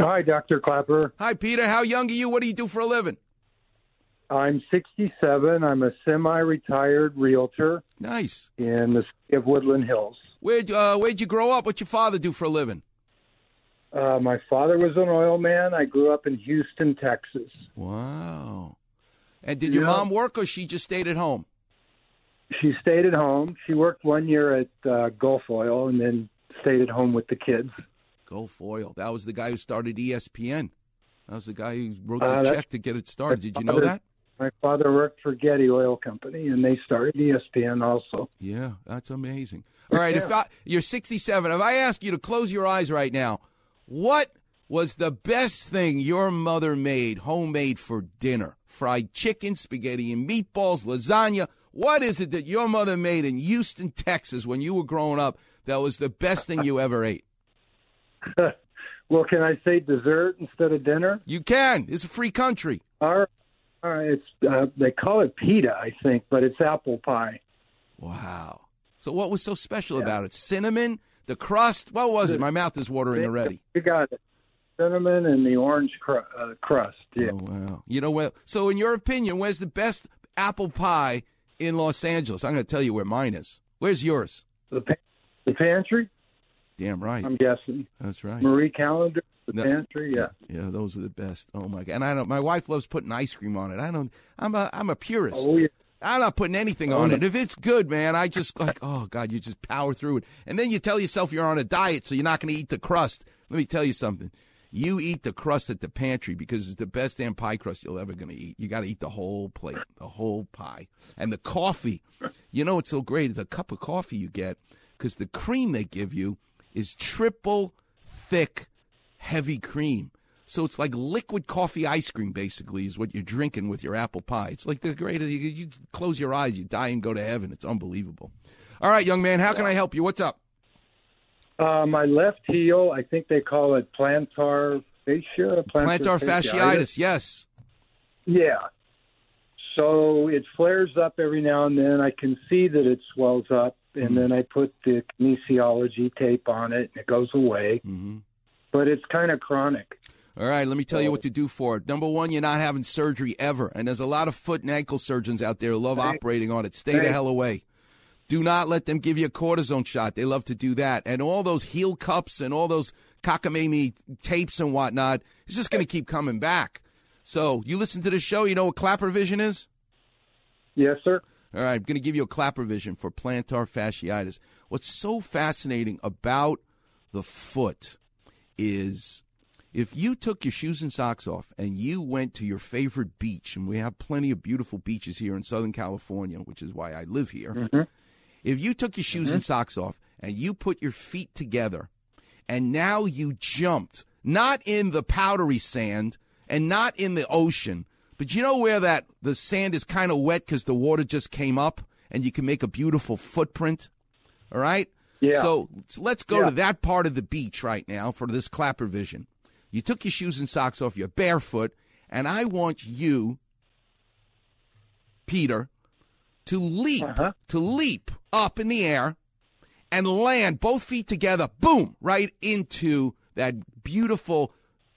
Hi, Dr. Klapper. Hi, Peter. How young are you? What do you do for a living? I'm 67. I'm a semi-retired realtor. Nice. In the city of Woodland Hills. Where'd, uh, where'd you grow up? What's your father do for a living? Uh, my father was an oil man. I grew up in Houston, Texas. Wow. And did your Yeah. mom work or she just stayed at home? She stayed at home. She worked one year at uh, Gulf Oil and then stayed at home with the kids. Gulf Oil. That was the guy who started ESPN. That was the guy who wrote the Uh, check to get it started. Did you know that? My father worked for Getty Oil Company, and they started ESPN also. Yeah, that's amazing. All right, if I, you're 67, if I ask you to close your eyes right now, what was the best thing your mother made homemade for dinner? Fried chicken, spaghetti and meatballs, lasagna. What is it that your mother made in Houston, Texas when you were growing up that was the best thing you ever ate? [laughs] well, can I say dessert instead of dinner? You can. It's a free country. All right. Right. It's uh, they call it pita, I think, but it's apple pie. Wow. So what was so special about it? Cinnamon, the crust. What was it? My mouth is watering already. You got it. Cinnamon and the orange cru- uh, crust. Yeah. Oh wow! You know what? So, in your opinion, where's the best apple pie in Los Angeles? I'm going to tell you where mine is. Where's yours? The pa- the pantry. Damn right. I'm guessing. That's right. Marie Callender. The No. pantry. Yeah. Yeah, those are the best. Oh my god! And I don't. My wife loves putting ice cream on it. I don't. I'm a. I'm a purist. Oh yeah. I'm not putting anything Oh, on it. If it's good, man, I just like. [laughs] Oh god, you just power through it, and then you tell yourself you're on a diet, so you're not going to eat the crust. Let me tell you something. You eat the crust at the pantry because it's the best damn pie crust you're ever going to eat. You got to eat the whole plate, the whole pie, and the coffee. You know what's so great is a cup of coffee you get because the cream they give you is triple thick, heavy cream. So it's like liquid coffee ice cream, basically, is what you're drinking with your apple pie. It's like the greatest. You, you close your eyes, you die and go to heaven. It's unbelievable. All right, young man, how can I help you? What's up? Uh, my left heel, I think they call it plantar fascia. Plantar fasciitis, yes. Yeah. So it flares up every now and then. I can see that it swells up, and Mm-hmm. then I put the kinesiology tape on it, and it goes away. Mm-hmm. But it's kind of chronic. All right, let me tell you what to do for it. Number one, you're not having surgery ever. And there's a lot of foot and ankle surgeons out there who love operating on it. Stay the hell away. Do not let them give you a cortisone shot. They love to do that. And all those heel cups and all those cockamamie tapes and whatnot is just going to keep coming back. So you listen to the show, you know what Klapper vision is? Yes, sir. All right, I'm going to give you a Klapper vision for plantar fasciitis. What's so fascinating about the foot is if you took your shoes and socks off and you went to your favorite beach, and we have plenty of beautiful beaches here in Southern California, which is why I live here. Mm-hmm. If you took your shoes and mm-hmm. socks off and you put your feet together and now you jumped not in the powdery sand and not in the ocean. But you know where that the sand is kind of wet because the water just came up and you can make a beautiful footprint? All right? Yeah. So let's- let's go Yeah. to that part of the beach right now for this Klapper vision. You took your shoes and socks off, you're barefoot, and I want you, Peter, to leap, uh-huh. to leap up in the air and land both feet together, boom, right into that beautiful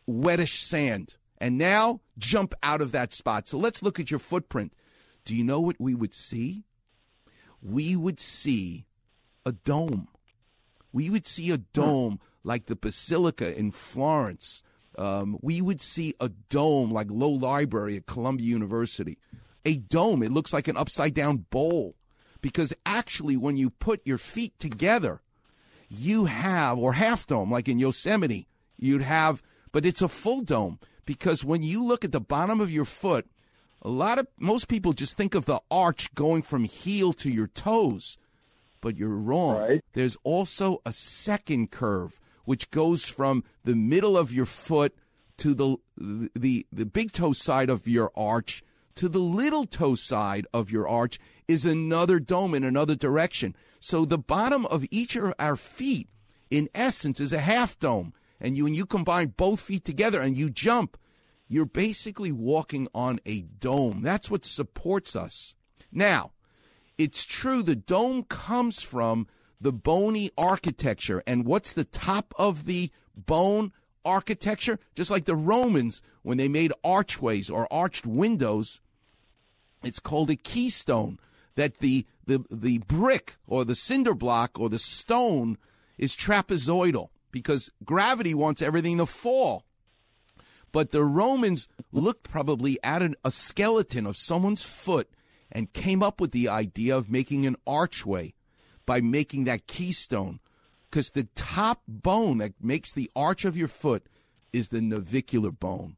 wettish sand. And now jump out of that spot. So let's look at your footprint. Do you know what we would see? We would see a dome. We would see a dome like the Basilica in Florence. Um, we would see a dome like Low Library at Columbia University. A dome, it looks like an upside down bowl. Because actually, when you put your feet together, you have, or half dome, like in Yosemite, you'd have, but it's a full dome. Because when you look at the bottom of your foot, a lot of, most people just think of the arch going from heel to your toes but you're wrong. There's also a second curve which goes from the middle of your foot to the the the big toe side of your arch to the little toe side of your arch is another dome in another direction. So the bottom of each of our feet in essence is a half dome. And you when you combine both feet together and you jump, you're basically walking on a dome. That's what supports us. Now, it's true the dome comes from the bony architecture. And what's the top of the bone architecture? Just like the Romans, when they made archways or arched windows, it's called a keystone. That the, the, the brick or the cinder block or the stone is trapezoidal because gravity wants everything to fall. But the Romans looked probably at an, a skeleton of someone's foot and came up with the idea of making an archway by making that keystone. Because the top bone that makes the arch of your foot is the navicular bone.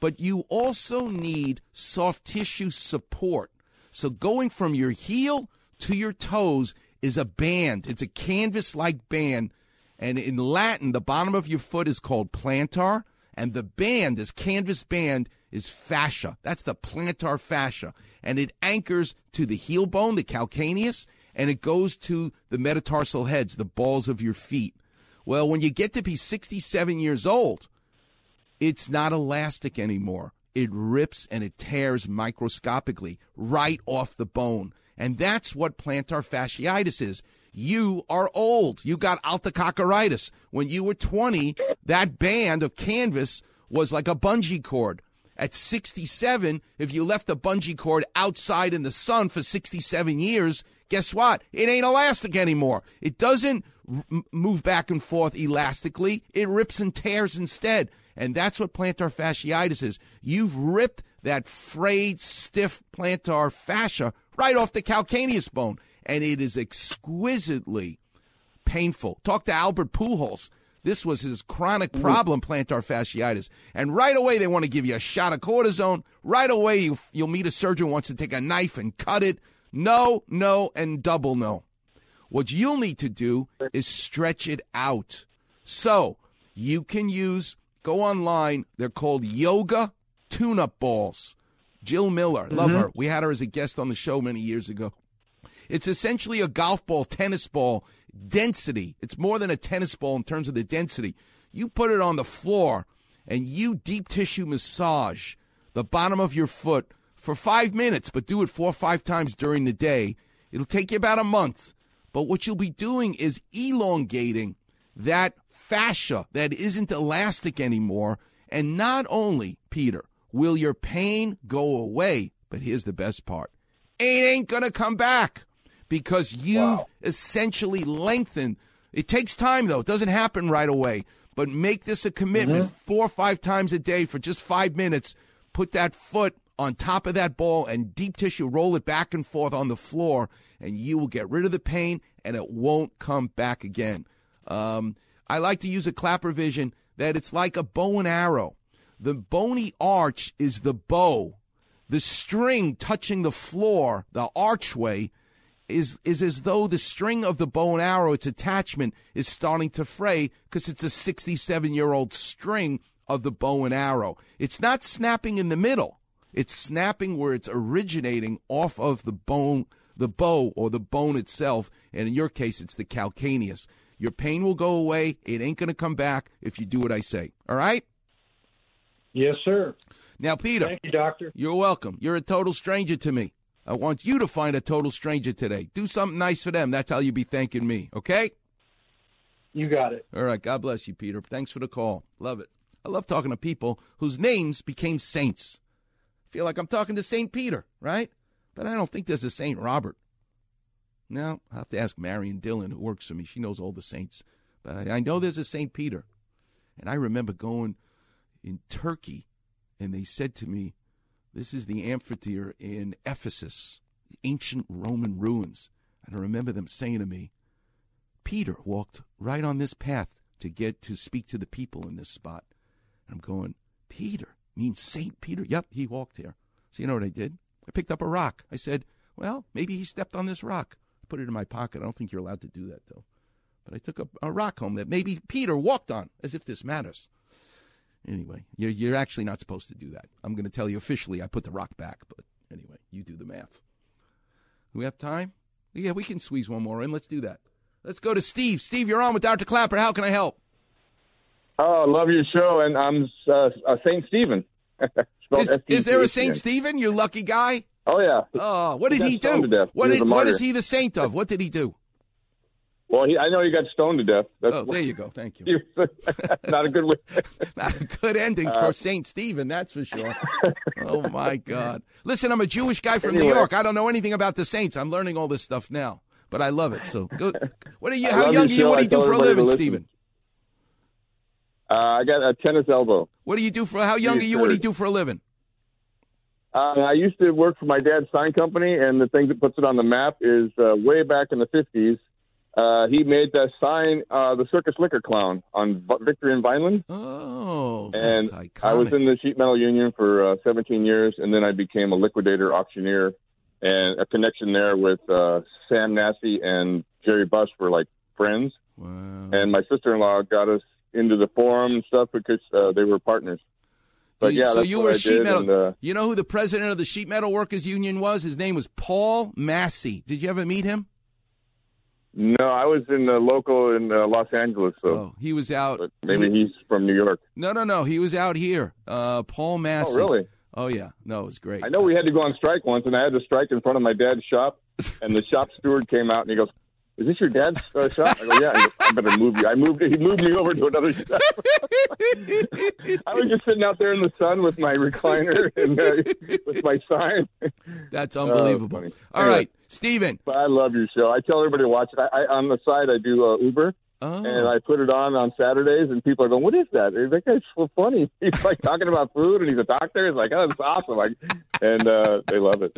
But you also need soft tissue support. So going from your heel to your toes is a band. It's a canvas like band. And in Latin, the bottom of your foot is called plantar, and the band, this canvas band, is fascia. That's the plantar fascia. And it anchors to the heel bone, the calcaneus, and it goes to the metatarsal heads, the balls of your feet. Well, when you get to be 67 years old, it's not elastic anymore. It rips and it tears microscopically right off the bone. And that's what plantar fasciitis is. You are old. You got altococcoritis. When you were 20, that band of canvas was like a bungee cord. At 67, if you left the bungee cord outside in the sun for 67 years, guess what? It ain't elastic anymore. It doesn't r- move back and forth elastically. It rips and tears instead. And that's what plantar fasciitis is. You've ripped that frayed, stiff plantar fascia right off the calcaneus bone. And it is exquisitely painful. Talk to Albert Pujols. This was his chronic problem, plantar fasciitis. And right away, they want to give you a shot of cortisone. Right away, you, you'll meet a surgeon who wants to take a knife and cut it. No, no, and double no. What you'll need to do is stretch it out. So you can use, go online, they're called yoga tune up balls. Jill Miller, love Mhm. her. We had her as a guest on the show many years ago. It's essentially a golf ball, tennis ball density. It's more than a tennis ball in terms of the density. You put it on the floor and you deep tissue massage the bottom of your foot for five minutes, but do it four or five times during the day. It'll take you about a month. But what you'll be doing is elongating that fascia that isn't elastic anymore. And not only, Peter, will your pain go away, but here's the best part it ain't going to come back because you've essentially lengthened. It takes time, though. It doesn't happen right away. But make this a commitment four or five times a day for just five minutes. Put that foot on top of that ball and deep tissue, roll it back and forth on the floor, and you will get rid of the pain and it won't come back again. Um, I like to use a Klapper vision that it's like a bow and arrow. The bony arch is the bow. The string touching the floor, the archway, is is as though the string of the bow and arrow, its attachment, is starting to fray because it's a 67 year old string of the bow and arrow. It's not snapping in the middle. It's snapping where it's originating off of the bone, the bow or the bone itself, and in your case, it's the calcaneus. Your pain will go away. It ain't going to come back if you do what I say. All right? Yes, sir. Now, Peter. Thank you, doctor. You're welcome. You're a total stranger to me. I want you to find a total stranger today. Do something nice for them. That's how you be thanking me, okay? You got it. All right. God bless you, Peter. Thanks for the call. Love it. I love talking to people whose names became saints. feel like I'm talking to St. Peter, right? But I don't think there's a St. Robert. No, I'll have to ask Marion Dillon, who works for me. She knows all the saints. But I, I know there's a St. Peter. And I remember going in Turkey, and they said to me, This is the amphitheater in Ephesus, ancient Roman ruins. And I remember them saying to me, Peter walked right on this path to get to speak to the people in this spot. And I'm going, Peter means Saint Peter. Yep, he walked here. So you know what I did? I picked up a rock. I said, well, maybe he stepped on this rock. I put it in my pocket. I don't think you're allowed to do that, though. But I took a, a rock home that maybe Peter walked on, as if this matters. Anyway, you're, you're actually not supposed to do that. I'm going to tell you officially I put the rock back, but anyway, you do the math. We have time? Yeah, we can squeeze one more in. Let's do that. Let's go to Steve. Steve, you're on with Dr. Klapper. How can I help? Oh, I love your show, and I'm uh, uh, Saint Stephen. [laughs] is, is, there a Saint Stephen? You lucky guy. Oh yeah. Oh, what did he, he do? What, did, what is he the saint of? What did he do? Well, he, I know he got stoned to death. That's oh, there you go. Thank you. [laughs] not a good way. [laughs] not a good ending uh, for Saint Stephen, that's for sure. [laughs] oh my God! Listen, I'm a Jewish guy from anyway. New York. I don't know anything about the saints. I'm learning all this stuff now, but I love it. So, go, what are you? How young are you? What do you do for a living. Stephen? Uh, I got a tennis elbow. What do you do for? How young are Yes, you? What do you do for a living? Uh, I used to work for my dad's sign company, and the thing that puts it on the map is uh, way back in the 50s. Uh, he made that sign, uh, the Circus Liquor Clown, on V- Victory and Vineland. Oh, and I was in the sheet metal union for uh, 17 years, and then I became a liquidator auctioneer, and a connection there with uh, Sam Nassi and Jerry Buss were like friends. Wow. And my sister-in-law got us into the forum and stuff because uh, they were partners. But yeah, so you were sheet metal. and, uh, you know who the president of the sheet metal workers union was? His name was Paul Massey. Did you ever meet him? No, I was in the local in uh, Los Angeles, so Oh, he was out. maybe he's from New York. No, no, no. He was out here. Uh, Paul Massey. Oh, really? Oh, yeah. No, it was great. I know we had to go on strike once, and I had to strike in front of my dad's shop, [laughs] and the shop steward came out and he goes, "Is this your dad's uh, shop?" I go, "Yeah." He goes, I better move you. I moved. He moved me over to another shop. [laughs] I was just sitting out there in the sun with my recliner and uh, with my sign. That's Oh, unbelievable. funny. All Anyway, right, Steven. I love your show. I tell everybody to watch it. I, I on the side I do uh, Uber. Oh. And I put it on on Saturdays, and people are going, "What is that? That guy's so funny. [laughs] He's like talking about food, and he's a doctor. It's like, oh, it's awesome!" Like, and uh, they love it.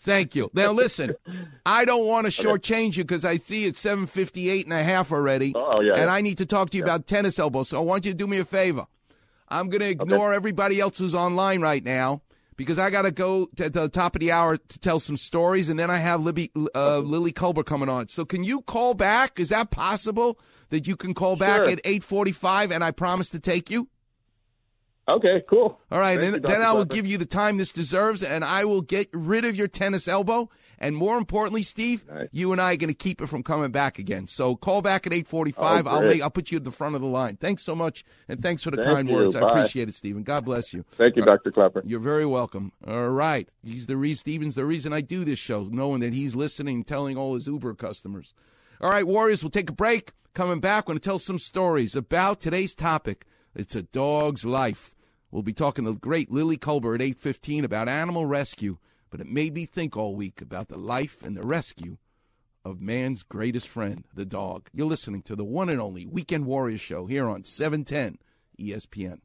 Thank you. Now listen, [laughs] I don't want to shortchange you because I see it's seven fifty eight and a half already. Oh, yeah, And yeah. I need to talk to you about tennis elbow. So I want you to do me a favor. I'm going to ignore everybody else who's online right now because I got to go to the top of the hour to tell some stories, and then I have Libby, uh, Lily Kolber coming on. So can you call back? Is that possible that you can call back Sure. at eight forty five, and I promise to take you? Okay, cool. All right, and then I will give you the time this deserves, and I will get rid of your tennis elbow. And more importantly, Steve, you and I are going to keep it from coming back again. So call back at eight forty-five. Oh, I'll make. I'll put you at the front of the line. Thanks so much, and thanks for the Thank kind you. words. I appreciate it, Stephen. God bless you. Thank you, Dr. Klapper. You're very welcome. All right, he's the reason. Stephen's the reason I do this show, knowing that he's listening, and telling all his Uber customers. All right, Warriors, we'll take a break. Coming back, we're going to tell some stories about today's topic. It's a dog's life. We'll be talking to great Lily Kolber at 8.15 about animal rescue, but it made me think all week about the life and the rescue of man's greatest friend, the dog. You're listening to the one and only Weekend Warriors show here on E 710 ESPN.